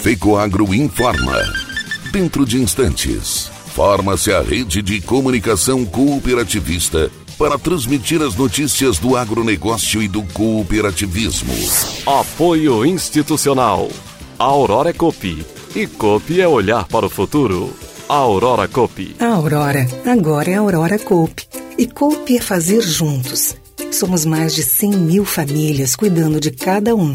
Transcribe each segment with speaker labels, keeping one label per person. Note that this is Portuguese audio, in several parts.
Speaker 1: FECOAGRO informa. Dentro de instantes, forma-se a rede de comunicação cooperativista para transmitir as notícias do agronegócio e do cooperativismo.
Speaker 2: Apoio institucional. A Aurora é Copi. E Copi é olhar para o futuro. A Aurora Copi.
Speaker 3: A Aurora, agora é a Aurora Copi. E Copi é fazer juntos. Somos mais de 100 mil famílias cuidando de cada um.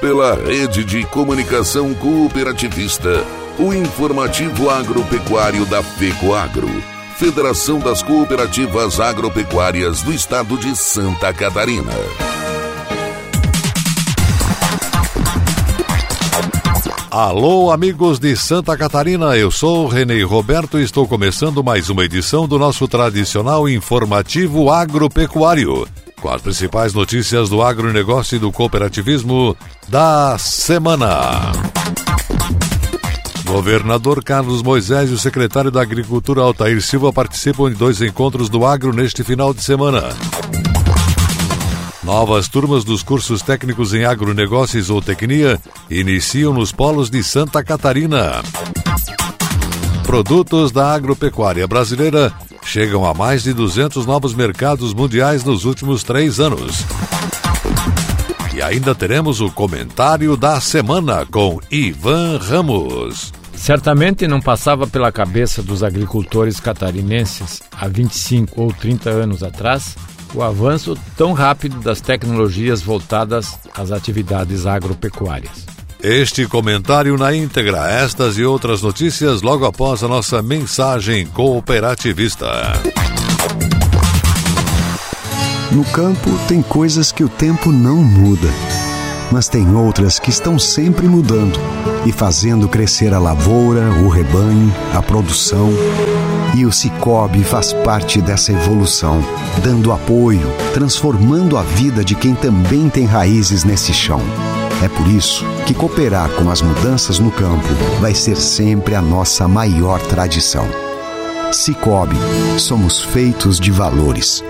Speaker 1: Pela rede de comunicação cooperativista, o informativo agropecuário da FECOAGRO, Federação das Cooperativas Agropecuárias do Estado de Santa Catarina.
Speaker 4: Alô, amigos de Santa Catarina, eu sou Renê Roberto e estou começando mais uma edição do nosso tradicional informativo agropecuário com as principais notícias do agronegócio e do cooperativismo da semana. Governador Carlos Moisés e o secretário da Agricultura Altair Silva participam de dois encontros do agro neste final de semana. Novas turmas dos cursos técnicos em agronegócio e zootecnia iniciam nos polos de Santa Catarina. Produtos da agropecuária brasileira chegam a mais de 200 novos mercados mundiais nos últimos três anos. E ainda teremos o comentário da semana com Ivan Ramos.
Speaker 5: Certamente não passava pela cabeça dos agricultores catarinenses há 25 ou 30 anos atrás o avanço tão rápido das tecnologias voltadas às atividades agropecuárias.
Speaker 4: Este comentário na íntegra, estas e outras notícias logo após a nossa mensagem cooperativista.
Speaker 6: No campo tem coisas que o tempo não muda, mas tem outras que estão sempre mudando e fazendo crescer a lavoura, o rebanho, a produção. E o Cicobi faz parte dessa evolução, dando apoio, transformando a vida de quem também tem raízes nesse chão. É por isso que cooperar com as mudanças no campo vai ser sempre a nossa maior tradição. Cicobi, somos feitos de valores.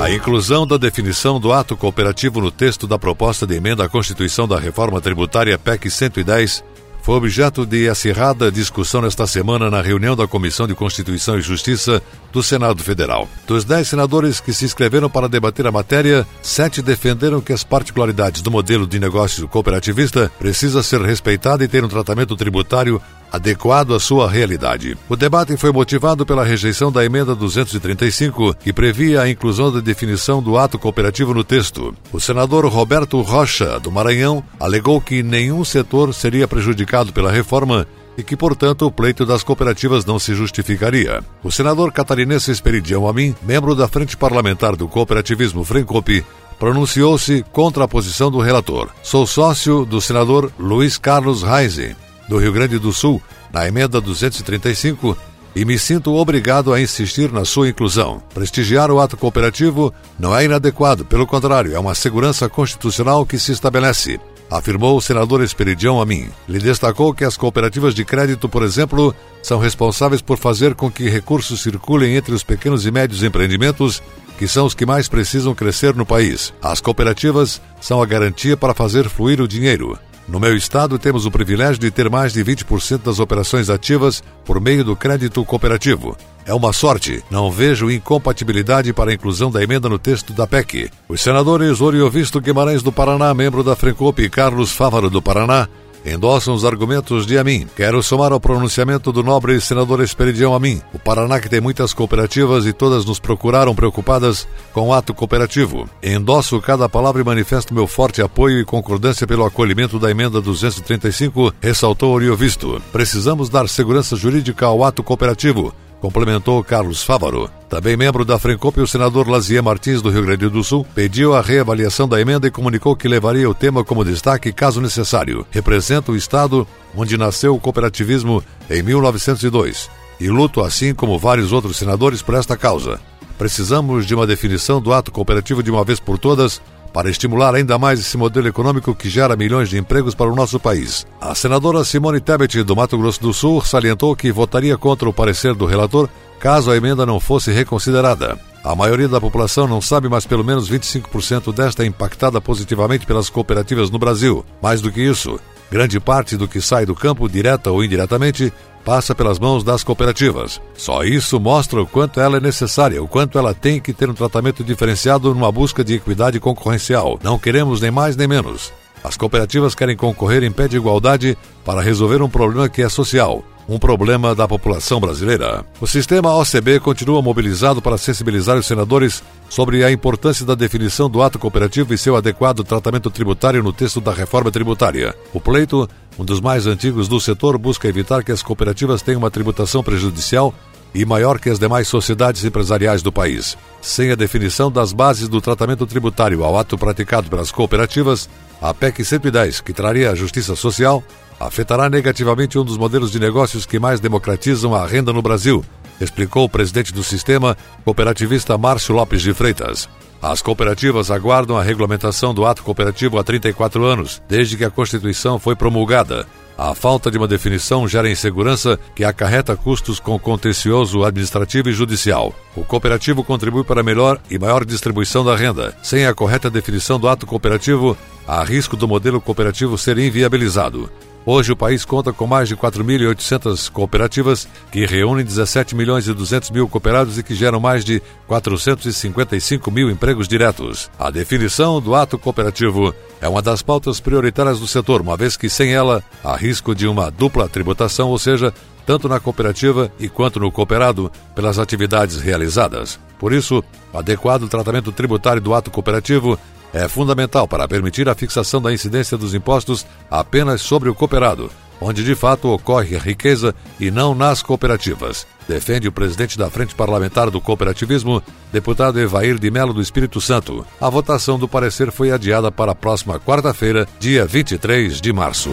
Speaker 4: A inclusão da definição do ato cooperativo no texto da proposta de emenda à Constituição da Reforma Tributária PEC 110 foi objeto de acirrada discussão nesta semana na reunião da Comissão de Constituição e Justiça do Senado Federal. Dos dez senadores que se inscreveram para debater a matéria, sete defenderam que as particularidades do modelo de negócio cooperativista precisa ser respeitada e ter um tratamento tributário adequado à sua realidade. O debate foi motivado pela rejeição da emenda 235, que previa a inclusão da definição do ato cooperativo no texto. O senador Roberto Rocha, do Maranhão, alegou que nenhum setor seria prejudicado pela reforma e que, portanto, o pleito das cooperativas não se justificaria. O senador catarinense Esperidião Amin, membro da Frente Parlamentar do Cooperativismo Frencope, pronunciou-se contra a posição do relator. Sou sócio do senador Luiz Carlos Reise do Rio Grande do Sul, na emenda 235, e me sinto obrigado a insistir na sua inclusão. Prestigiar o ato cooperativo não é inadequado, pelo contrário, é uma segurança constitucional que se estabelece. Afirmou o senador Esperidião a mim. Ele destacou que as cooperativas de crédito, por exemplo, são responsáveis por fazer com que recursos circulem entre os pequenos e médios empreendimentos que são os que mais precisam crescer no país. As cooperativas são a garantia para fazer fluir o dinheiro. No meu estado, temos o privilégio de ter mais de 20% das operações ativas por meio do crédito cooperativo. É uma sorte. Não vejo incompatibilidade para a inclusão da emenda no texto da PEC. Os senadores Oriovisto Guimarães do Paraná, membro da Frencope, e Carlos Fávaro do Paraná, endossam os argumentos de Amin. Quero somar ao pronunciamento do nobre senador Esperidião Amin. O Paraná que tem muitas cooperativas e todas nos procuraram preocupadas com o ato cooperativo. Endosso cada palavra e manifesto meu forte apoio e concordância pelo acolhimento da emenda 235, ressaltou Oriovisto. Precisamos dar segurança jurídica ao ato cooperativo complementou Carlos Fávaro. Também membro da Frencop, o senador Lazier Martins, do Rio Grande do Sul, pediu a reavaliação da emenda e comunicou que levaria o tema como destaque caso necessário. Representa o Estado onde nasceu o cooperativismo em 1902 e luto, assim como vários outros senadores, por esta causa. Precisamos de uma definição do ato cooperativo de uma vez por todas para estimular ainda mais esse modelo econômico que gera milhões de empregos para o nosso país. A senadora Simone Tebet, do Mato Grosso do Sul, salientou que votaria contra o parecer do relator caso a emenda não fosse reconsiderada. A maioria da população não sabe, mas pelo menos 25% desta é impactada positivamente pelas cooperativas no Brasil. Mais do que isso, grande parte do que sai do campo, direta ou indiretamente, passa pelas mãos das cooperativas. Só isso mostra o quanto ela é necessária, o quanto ela tem que ter um tratamento diferenciado numa busca de equidade concorrencial. Não queremos nem mais nem menos. As cooperativas querem concorrer em pé de igualdade para resolver um problema que é social um problema da população brasileira. O sistema OCB continua mobilizado para sensibilizar os senadores sobre a importância da definição do ato cooperativo e seu adequado tratamento tributário no texto da reforma tributária. O pleito, um dos mais antigos do setor, busca evitar que as cooperativas tenham uma tributação prejudicial e maior que as demais sociedades empresariais do país. Sem a definição das bases do tratamento tributário ao ato praticado pelas cooperativas, a PEC 110, que traria a justiça social, afetará negativamente um dos modelos de negócios que mais democratizam a renda no Brasil, explicou o presidente do sistema, cooperativista Márcio Lopes de Freitas. As cooperativas aguardam a regulamentação do ato cooperativo há 34 anos, desde que a Constituição foi promulgada. A falta de uma definição gera insegurança que acarreta custos com contencioso administrativo e judicial. O cooperativo contribui para melhor e maior distribuição da renda. Sem a correta definição do ato cooperativo, há risco do modelo cooperativo ser inviabilizado. Hoje o país conta com mais de 4.800 cooperativas que reúnem 17 milhões e 200 mil cooperados e que geram mais de 455 mil empregos diretos. A definição do ato cooperativo é uma das pautas prioritárias do setor, uma vez que sem ela há risco de uma dupla tributação, ou seja, tanto na cooperativa e quanto no cooperado, pelas atividades realizadas. Por isso, adequado tratamento tributário do ato cooperativo é fundamental para permitir a fixação da incidência dos impostos apenas sobre o cooperado, onde de fato ocorre a riqueza e não nas cooperativas. Defende o presidente da Frente Parlamentar do Cooperativismo, deputado Evair de Melo do Espírito Santo. A votação do parecer foi adiada para a próxima quarta-feira, dia 23 de março.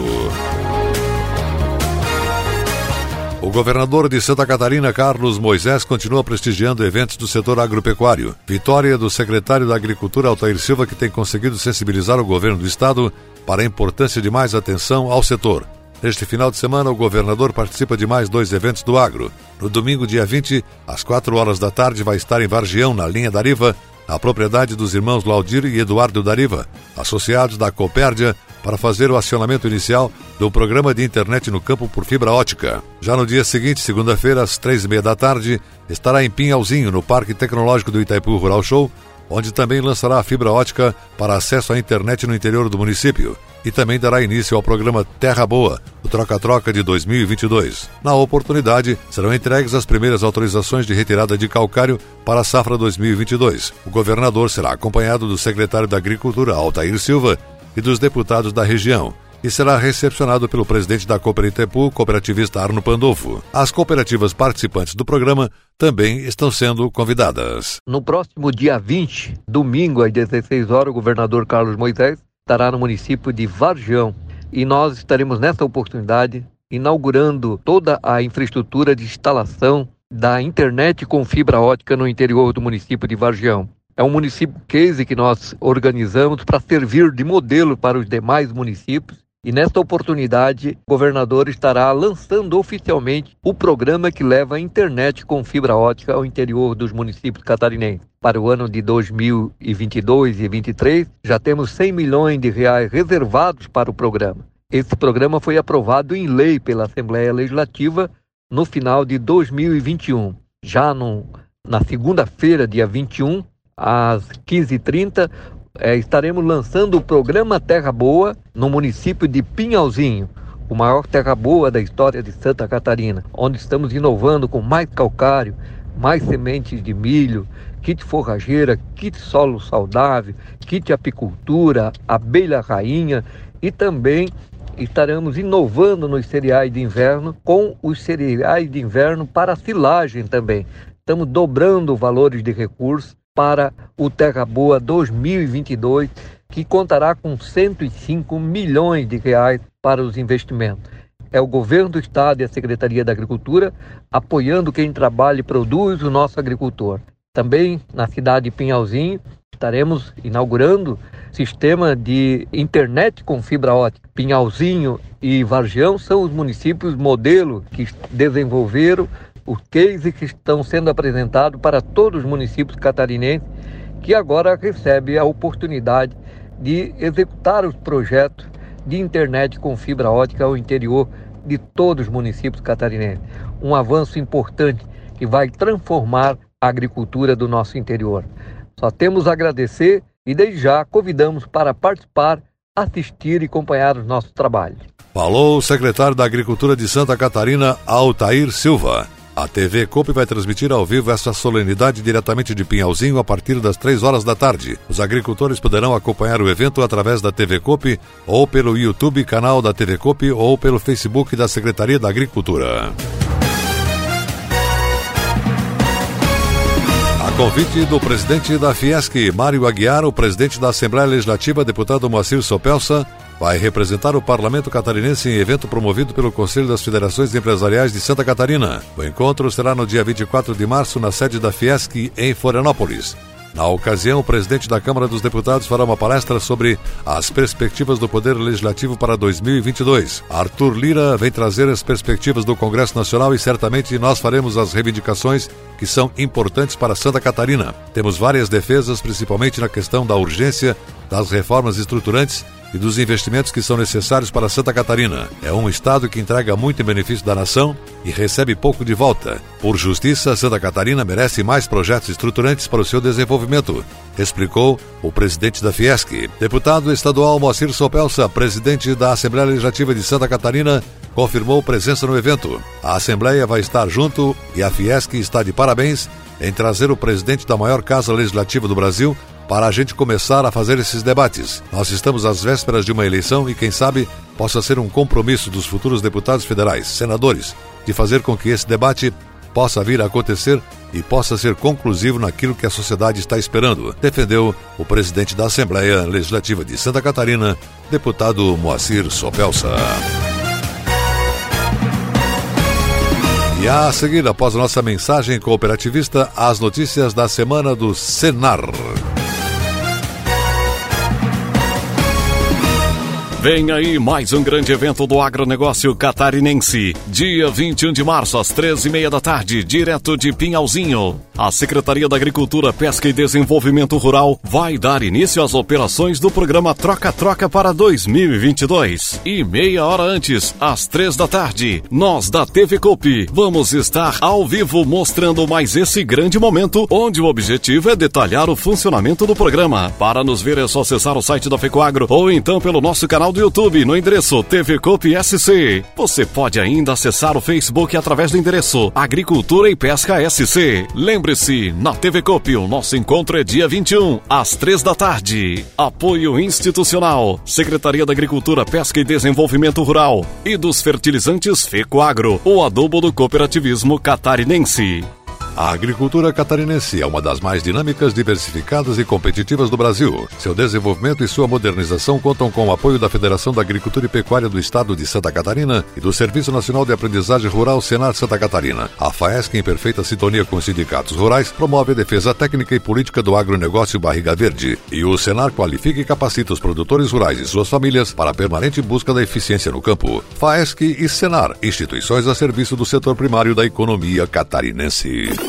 Speaker 4: O governador de Santa Catarina, Carlos Moisés, continua prestigiando eventos do setor agropecuário. Vitória do secretário da Agricultura, Altair Silva, que tem conseguido sensibilizar o governo do estado para a importância de mais atenção ao setor. Neste final de semana, o governador participa de mais dois eventos do agro. No domingo, dia 20, às 4 horas da tarde, vai estar em Vargião, na linha da Riva, a propriedade dos irmãos Laudir e Eduardo Dariva, associados da Copérdia, para fazer o acionamento inicial do programa de internet no campo por fibra ótica. Já no dia seguinte, segunda-feira, às três e meia da tarde, estará em Pinhalzinho, no Parque Tecnológico do Itaipu Rural Show, onde também lançará a fibra ótica para acesso à internet no interior do município e também dará início ao programa Terra Boa, Troca-Troca de 2022. Na oportunidade, serão entregues as primeiras autorizações de retirada de calcário para a safra 2022. O governador será acompanhado do secretário da Agricultura, Altair Silva, e dos deputados da região e será recepcionado pelo presidente da Cooperitepu, cooperativista Arno Pandolfo. As cooperativas participantes do programa também estão sendo convidadas.
Speaker 7: No próximo dia 20, domingo às 16 horas, o governador Carlos Moisés estará no município de Varjão e nós estaremos nessa oportunidade inaugurando toda a infraestrutura de instalação da internet com fibra ótica no interior do município de Varjão. É um município case que nós organizamos para servir de modelo para os demais municípios. E nesta oportunidade, o governador estará lançando oficialmente o programa que leva a internet com fibra ótica ao interior dos municípios catarinenses. Para o ano de 2022 e 2023, já temos 100 milhões de reais reservados para o programa. Esse programa foi aprovado em lei pela Assembleia Legislativa no final de 2021. Já no, na segunda-feira, dia 21, às 15h30, é, estaremos lançando o programa Terra Boa no município de Pinhalzinho, o maior terra boa da história de Santa Catarina, onde estamos inovando com mais calcário, mais sementes de milho, kit forrageira, kit solo saudável, kit apicultura, abelha rainha e também estaremos inovando nos cereais de inverno com os cereais de inverno para silagem também. Estamos dobrando valores de recursos para o Terra Boa 2022, que contará com 105 milhões de reais para os investimentos. É o governo do estado e a Secretaria da Agricultura apoiando quem trabalha e produz o nosso agricultor. Também na cidade de Pinhalzinho estaremos inaugurando sistema de internet com fibra ótica. Pinhalzinho e Vargião são os municípios modelo que desenvolveram os cases que estão sendo apresentados para todos os municípios catarinenses que agora recebem a oportunidade de executar os projetos de internet com fibra ótica ao interior de todos os municípios catarinenses. Um avanço importante que vai transformar a agricultura do nosso interior. Só temos a agradecer e desde já convidamos para participar, assistir e acompanhar os nossos trabalhos.
Speaker 4: Falou o secretário da Agricultura de Santa Catarina, Altair Silva. A TV COP vai transmitir ao vivo essa solenidade diretamente de Pinhalzinho a partir das 3 horas da tarde. Os agricultores poderão acompanhar o evento através da TV COP ou pelo YouTube canal da TV COP ou pelo Facebook da Secretaria da Agricultura. Convite do presidente da Fiesc, Mário Aguiar, o presidente da Assembleia Legislativa, deputado Moacir Sopelsa, vai representar o parlamento catarinense em evento promovido pelo Conselho das Federações Empresariais de Santa Catarina. O encontro será no dia 24 de março na sede da Fiesc, em Florianópolis. Na ocasião, o presidente da Câmara dos Deputados fará uma palestra sobre as perspectivas do Poder Legislativo para 2022. Arthur Lira vem trazer as perspectivas do Congresso Nacional e certamente nós faremos as reivindicações que são importantes para Santa Catarina. Temos várias defesas, principalmente na questão da urgência das reformas estruturantes e dos investimentos que são necessários para Santa Catarina. É um estado que entrega muito em benefício da nação e recebe pouco de volta. Por justiça, Santa Catarina merece mais projetos estruturantes para o seu desenvolvimento, explicou o presidente da Fiesc. Deputado estadual Moacir Sopelsa, presidente da Assembleia Legislativa de Santa Catarina, confirmou presença no evento. A Assembleia vai estar junto e a Fiesc está de parabéns em trazer o presidente da maior casa legislativa do Brasil para a gente começar a fazer esses debates. Nós estamos às vésperas de uma eleição e, quem sabe, possa ser um compromisso dos futuros deputados federais, senadores, de fazer com que esse debate possa vir a acontecer e possa ser conclusivo naquilo que a sociedade está esperando, defendeu o presidente da Assembleia Legislativa de Santa Catarina, deputado Moacir Sopelsa. E a seguir, após a nossa mensagem cooperativista, as notícias da semana do Senar.
Speaker 2: Vem aí mais um grande evento do agronegócio catarinense. Dia 21 de março, às 13h30 da tarde, direto de Pinhalzinho. A Secretaria da Agricultura, Pesca e Desenvolvimento Rural vai dar início às operações do programa Troca-Troca para 2022. E meia hora antes, às três da tarde, nós da TV Copi vamos estar ao vivo mostrando mais esse grande momento, onde o objetivo é detalhar o funcionamento do programa. Para nos ver é só acessar o site da Fecoagro ou então pelo nosso canal do YouTube no endereço TV Copi SC. Você pode ainda acessar o Facebook através do endereço Agricultura e Pesca SC. Lembre-se, na TV Copi o nosso encontro é dia 21, às 3 da tarde. Apoio institucional, Secretaria da Agricultura, Pesca e Desenvolvimento Rural e dos fertilizantes Fecoagro, o adubo do cooperativismo catarinense.
Speaker 4: A agricultura catarinense é uma das mais dinâmicas, diversificadas e competitivas do Brasil. Seu desenvolvimento e sua modernização contam com o apoio da Federação da Agricultura e Pecuária do Estado de Santa Catarina e do Serviço Nacional de Aprendizagem Rural Senar Santa Catarina. A FAESC, em perfeita sintonia com os sindicatos rurais, promove a defesa técnica e política do agronegócio Barriga Verde. E o Senar qualifica e capacita os produtores rurais e suas famílias para a permanente busca da eficiência no campo. FAESC e Senar, instituições a serviço do setor primário da economia catarinense.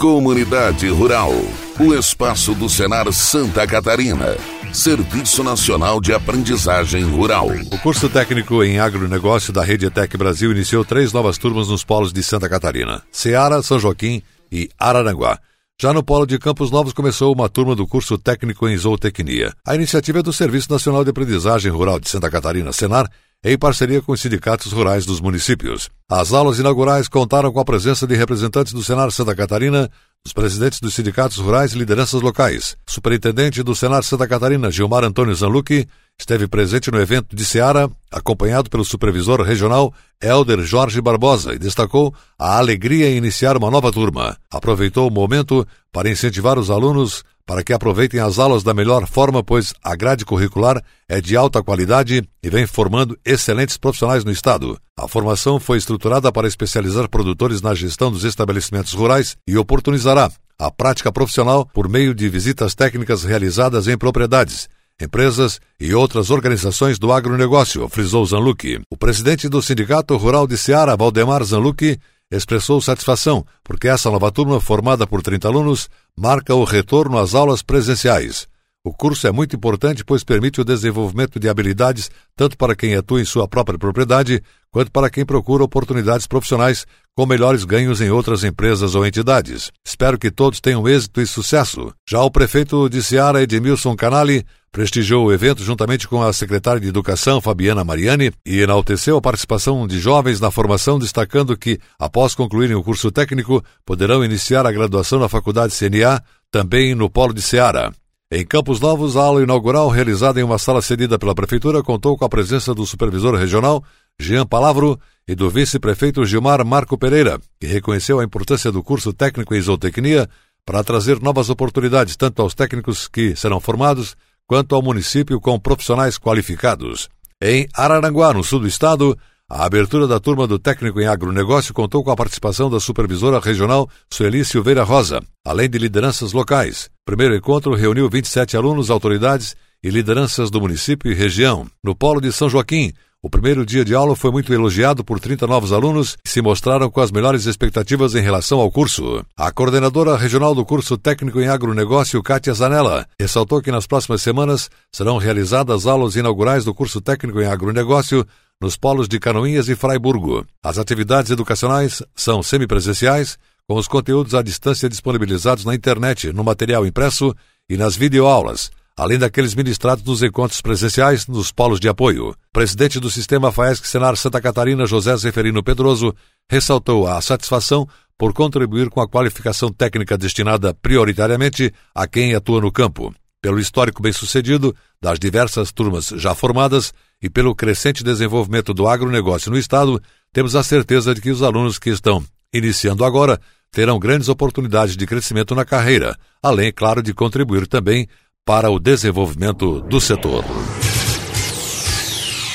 Speaker 1: Comunidade Rural, o espaço do Senar Santa Catarina. Serviço Nacional de Aprendizagem Rural.
Speaker 4: O curso técnico em agronegócio da Rede ETEC Brasil iniciou três novas turmas nos polos de Santa Catarina: Ceará, São Joaquim e Araranguá. Já no Polo de Campos Novos começou uma turma do curso técnico em zootecnia. A iniciativa é do Serviço Nacional de Aprendizagem Rural de Santa Catarina, Senar, em parceria com os sindicatos rurais dos municípios. As aulas inaugurais contaram com a presença de representantes do Senar Santa Catarina, dos presidentes dos sindicatos rurais e lideranças locais. Superintendente do Senar Santa Catarina, Gilmar Antônio Zanlucchi, esteve presente no evento de Seara, acompanhado pelo supervisor regional Elder Jorge Barbosa, e destacou a alegria em iniciar uma nova turma. Aproveitou o momento para incentivar os alunos para que aproveitem as aulas da melhor forma, pois a grade curricular é de alta qualidade e vem formando excelentes profissionais no Estado. A formação foi estruturada para especializar produtores na gestão dos estabelecimentos rurais e oportunizará a prática profissional por meio de visitas técnicas realizadas em propriedades, empresas e outras organizações do agronegócio, frisou Zanluque. O presidente do Sindicato Rural de Ceará, Valdemar Zanluque, expressou satisfação porque essa nova turma, formada por 30 alunos, marca o retorno às aulas presenciais. O curso é muito importante, pois permite o desenvolvimento de habilidades tanto para quem atua em sua própria propriedade, quanto para quem procura oportunidades profissionais com melhores ganhos em outras empresas ou entidades. Espero que todos tenham êxito e sucesso. Já o prefeito de Ceará, Edmilson Canali, prestigiou o evento juntamente com a secretária de Educação, Fabiana Mariani, e enalteceu a participação de jovens na formação, destacando que, após concluírem o curso técnico, poderão iniciar a graduação na Faculdade CNA, também no Polo de Ceará. Em Campos Novos, a aula inaugural, realizada em uma sala cedida pela Prefeitura, contou com a presença do supervisor regional, Jean Palavro, e do vice-prefeito Gilmar Marco Pereira, que reconheceu a importância do curso técnico em zootecnia para trazer novas oportunidades tanto aos técnicos que serão formados, quanto ao município com profissionais qualificados. Em Araranguá, no sul do estado, a abertura da turma do técnico em agronegócio contou com a participação da supervisora regional Sueli Silveira Rosa, além de lideranças locais. O primeiro encontro reuniu 27 alunos, autoridades e lideranças do município e região. No Polo de São Joaquim, o primeiro dia de aula foi muito elogiado por 30 novos alunos que se mostraram com as melhores expectativas em relação ao curso. A coordenadora regional do curso técnico em agronegócio, Kátia Zanella, ressaltou que nas próximas semanas serão realizadas aulas inaugurais do curso técnico em agronegócio nos polos de Canoinhas e Fraiburgo. As atividades educacionais são semipresenciais, com os conteúdos à distância disponibilizados na internet, no material impresso e nas videoaulas, além daqueles ministrados nos encontros presenciais nos polos de apoio. Presidente do Sistema FAESC Senar Santa Catarina, José Zeferino Pedroso, ressaltou a satisfação por contribuir com a qualificação técnica destinada prioritariamente a quem atua no campo, pelo histórico bem-sucedido das diversas turmas já formadas e pelo crescente desenvolvimento do agronegócio no Estado, temos a certeza de que os alunos que estão iniciando agora terão grandes oportunidades de crescimento na carreira, além, claro, de contribuir também para o desenvolvimento do setor.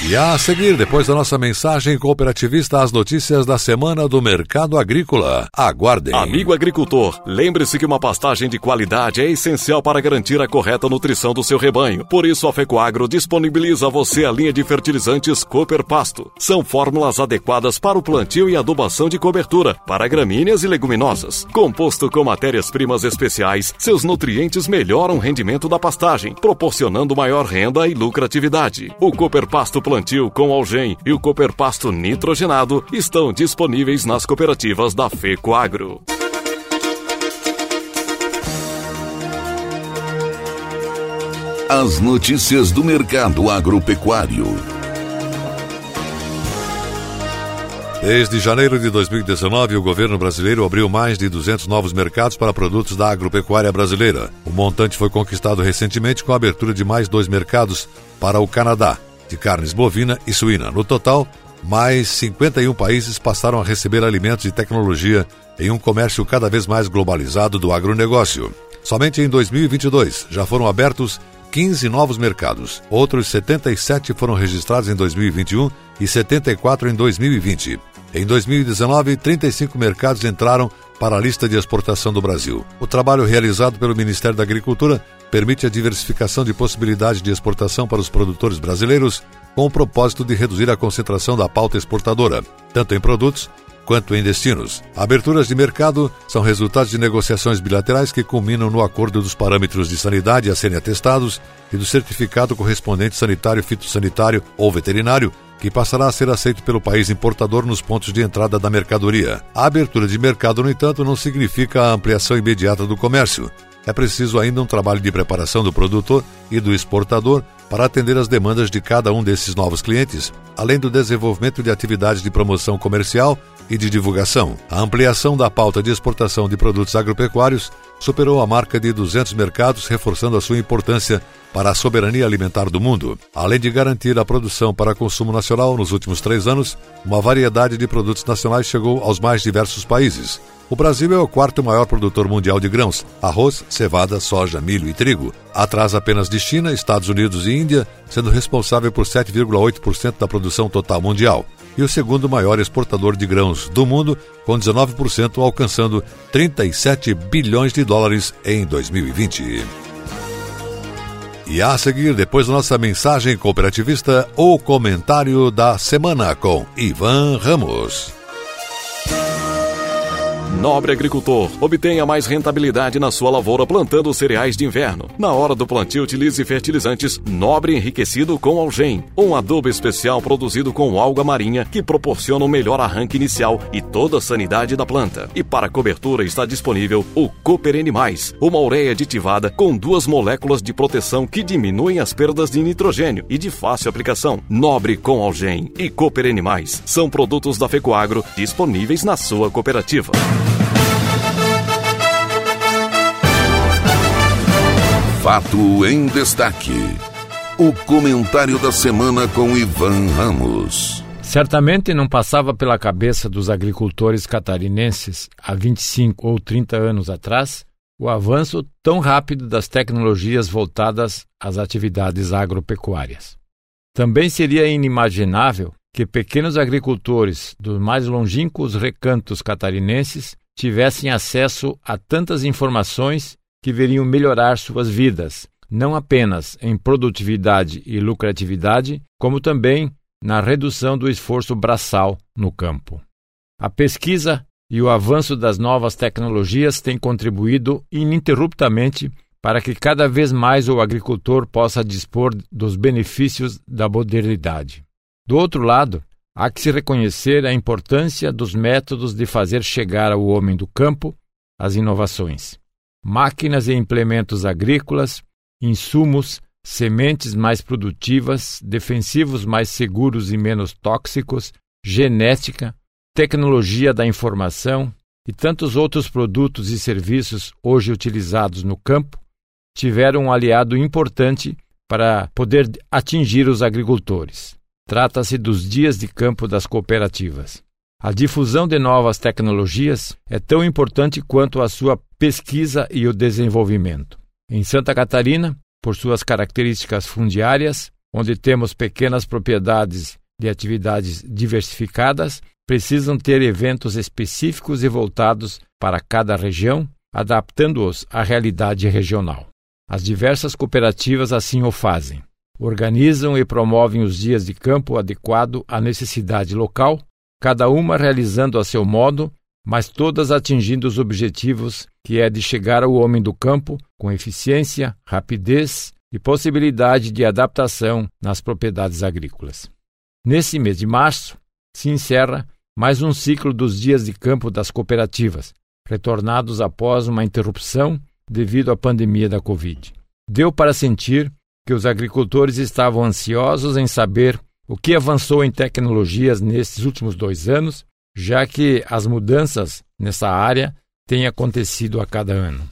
Speaker 4: E a seguir, depois da nossa mensagem cooperativista, as notícias da semana do mercado agrícola. Aguardem.
Speaker 2: Amigo agricultor, lembre-se que uma pastagem de qualidade é essencial para garantir a correta nutrição do seu rebanho. Por isso, a Fecoagro disponibiliza a você a linha de fertilizantes Cooper Pasto. São fórmulas adequadas para o plantio e adubação de cobertura, para gramíneas e leguminosas. Composto com matérias-primas especiais, seus nutrientes melhoram o rendimento da pastagem, proporcionando maior renda e lucratividade. O Cooper Pasto plantio com algem e o Pasto nitrogenado estão disponíveis nas cooperativas da FECOAGRO.
Speaker 1: As notícias do mercado agropecuário.
Speaker 4: Desde janeiro de 2019, o governo brasileiro abriu mais de 200 novos mercados para produtos da agropecuária brasileira. O montante foi conquistado recentemente com a abertura de mais dois mercados para o Canadá, de carnes bovina e suína. No total, mais 51 países passaram a receber alimentos e tecnologia em um comércio cada vez mais globalizado do agronegócio. Somente em 2022 já foram abertos 15 novos mercados. Outros 77 foram registrados em 2021 e 74 em 2020. Em 2019, 35 mercados entraram para a lista de exportação do Brasil. O trabalho realizado pelo Ministério da Agricultura permite a diversificação de possibilidades de exportação para os produtores brasileiros, com o propósito de reduzir a concentração da pauta exportadora, tanto em produtos quanto em destinos. Aberturas de mercado são resultados de negociações bilaterais que culminam no acordo dos parâmetros de sanidade a serem atestados e do certificado correspondente sanitário, fitossanitário ou veterinário, que passará a ser aceito pelo país importador nos pontos de entrada da mercadoria. A abertura de mercado, no entanto, não significa a ampliação imediata do comércio. É preciso ainda um trabalho de preparação do produtor e do exportador para atender as demandas de cada um desses novos clientes, além do desenvolvimento de atividades de promoção comercial e de divulgação. A ampliação da pauta de exportação de produtos agropecuários superou a marca de 200 mercados, reforçando a sua importância para a soberania alimentar do mundo. Além de garantir a produção para consumo nacional nos últimos três anos, uma variedade de produtos nacionais chegou aos mais diversos países. O Brasil é o quarto maior produtor mundial de grãos: arroz, cevada, soja, milho e trigo. Atrás apenas de China, Estados Unidos e Índia, sendo responsável por 7,8% da produção total mundial. E o segundo maior exportador de grãos do mundo, com 19%, alcançando 37 bilhões de dólares em 2020. E a seguir, depois da nossa mensagem cooperativista, o comentário da semana com Ivan Ramos.
Speaker 2: Nobre agricultor, obtenha mais rentabilidade na sua lavoura plantando cereais de inverno. Na hora do plantio, utilize fertilizantes Nobre enriquecido com algem, um adubo especial produzido com alga marinha que proporciona o um melhor arranque inicial e toda a sanidade da planta. E para cobertura está disponível o Cooper N+, uma ureia aditivada com duas moléculas de proteção que diminuem as perdas de nitrogênio e de fácil aplicação. Nobre com algem e Cooper N+, são produtos da Fecoagro disponíveis na sua cooperativa.
Speaker 1: Fato em destaque. O comentário da semana com Ivan Ramos.
Speaker 5: Certamente não passava pela cabeça dos agricultores catarinenses há 25 ou 30 anos atrás o avanço tão rápido das tecnologias voltadas às atividades agropecuárias. Também seria inimaginável que pequenos agricultores dos mais longínquos recantos catarinenses tivessem acesso a tantas informações que veriam melhorar suas vidas, não apenas em produtividade e lucratividade, como também na redução do esforço braçal no campo. A pesquisa e o avanço das novas tecnologias têm contribuído ininterruptamente para que cada vez mais o agricultor possa dispor dos benefícios da modernidade. Do outro lado, há que se reconhecer a importância dos métodos de fazer chegar ao homem do campo as inovações máquinas e implementos agrícolas, insumos, sementes mais produtivas, defensivos mais seguros e menos tóxicos, genética, tecnologia da informação e tantos outros produtos e serviços hoje utilizados no campo tiveram um aliado importante para poder atingir os agricultores. Trata-se dos dias de campo das cooperativas. A difusão de novas tecnologias é tão importante quanto a sua pesquisa e o desenvolvimento. Em Santa Catarina, por suas características fundiárias, onde temos pequenas propriedades de atividades diversificadas, precisam ter eventos específicos e voltados para cada região, adaptando-os à realidade regional. As diversas cooperativas assim o fazem. Organizam e promovem os dias de campo adequado à necessidade local, cada uma realizando a seu modo mas todas atingindo os objetivos que é de chegar ao homem do campo com eficiência, rapidez e possibilidade de adaptação nas propriedades agrícolas. Nesse mês de março, se encerra mais um ciclo dos dias de campo das cooperativas, retornados após uma interrupção devido à pandemia da Covid. Deu para sentir que os agricultores estavam ansiosos em saber o que avançou em tecnologias nesses últimos dois anos já que as mudanças nessa área têm acontecido a cada ano.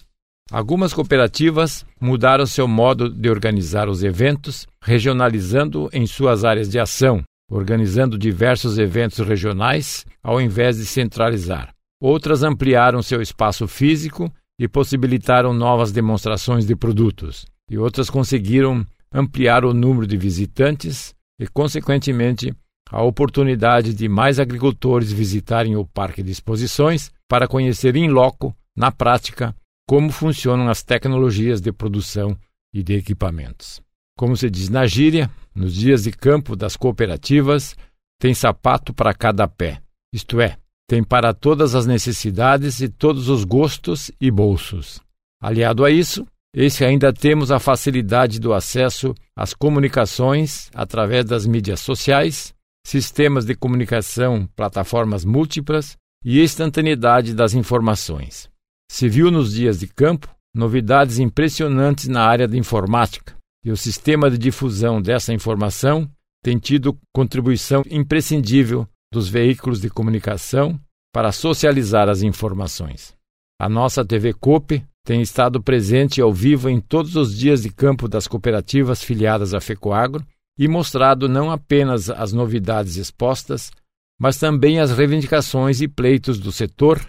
Speaker 5: Algumas cooperativas mudaram seu modo de organizar os eventos, regionalizando em suas áreas de ação, organizando diversos eventos regionais ao invés de centralizar. Outras ampliaram seu espaço físico e possibilitaram novas demonstrações de produtos, e outras conseguiram ampliar o número de visitantes e, consequentemente, a oportunidade de mais agricultores visitarem o parque de exposições para conhecer em loco, na prática, como funcionam as tecnologias de produção e de equipamentos. Como se diz na gíria, nos dias de campo das cooperativas, tem sapato para cada pé, isto é, tem para todas as necessidades e todos os gostos e bolsos. Aliado a isso, esse ainda temos a facilidade do acesso às comunicações através das mídias sociais, sistemas de comunicação, plataformas múltiplas e instantaneidade das informações. Se viu nos dias de campo novidades impressionantes na área da informática, e o sistema de difusão dessa informação tem tido contribuição imprescindível dos veículos de comunicação para socializar as informações. A nossa TV COP tem estado presente ao vivo em todos os dias de campo das cooperativas filiadas à FECOAGRO e mostrado não apenas as novidades expostas, mas também as reivindicações e pleitos do setor,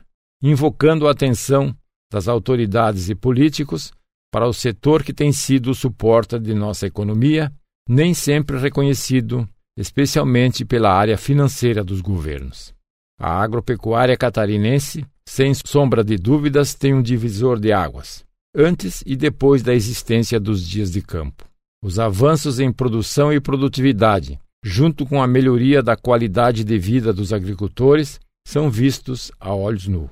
Speaker 5: invocando a atenção das autoridades e políticos para o setor que tem sido o suporte de nossa economia, nem sempre reconhecido, especialmente pela área financeira dos governos. A agropecuária catarinense, sem sombra de dúvidas, tem um divisor de águas, antes e depois da existência dos dias de campo. Os avanços em produção e produtividade, junto com a melhoria da qualidade de vida dos agricultores, são vistos a olhos nus.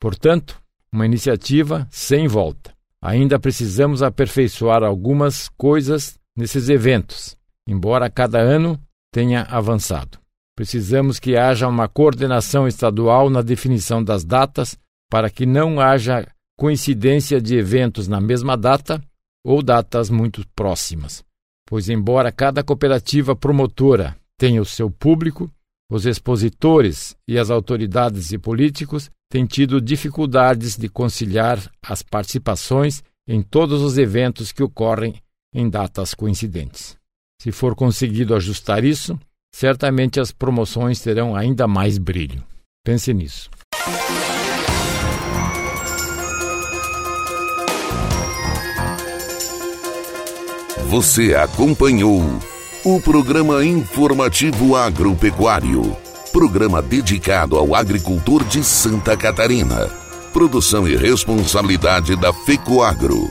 Speaker 5: Portanto, uma iniciativa sem volta. Ainda precisamos aperfeiçoar algumas coisas nesses eventos, embora cada ano tenha avançado. Precisamos que haja uma coordenação estadual na definição das datas para que não haja coincidência de eventos na mesma data ou datas muito próximas. Pois, embora cada cooperativa promotora tenha o seu público, os expositores e as autoridades e políticos têm tido dificuldades de conciliar as participações em todos os eventos que ocorrem em datas coincidentes. Se for conseguido ajustar isso, certamente as promoções terão ainda mais brilho. Pense nisso.
Speaker 1: Você acompanhou o programa informativo agropecuário, programa dedicado ao agricultor de Santa Catarina. Produção e responsabilidade da FECOAGro.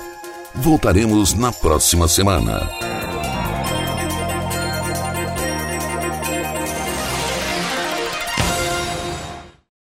Speaker 1: Voltaremos na próxima semana.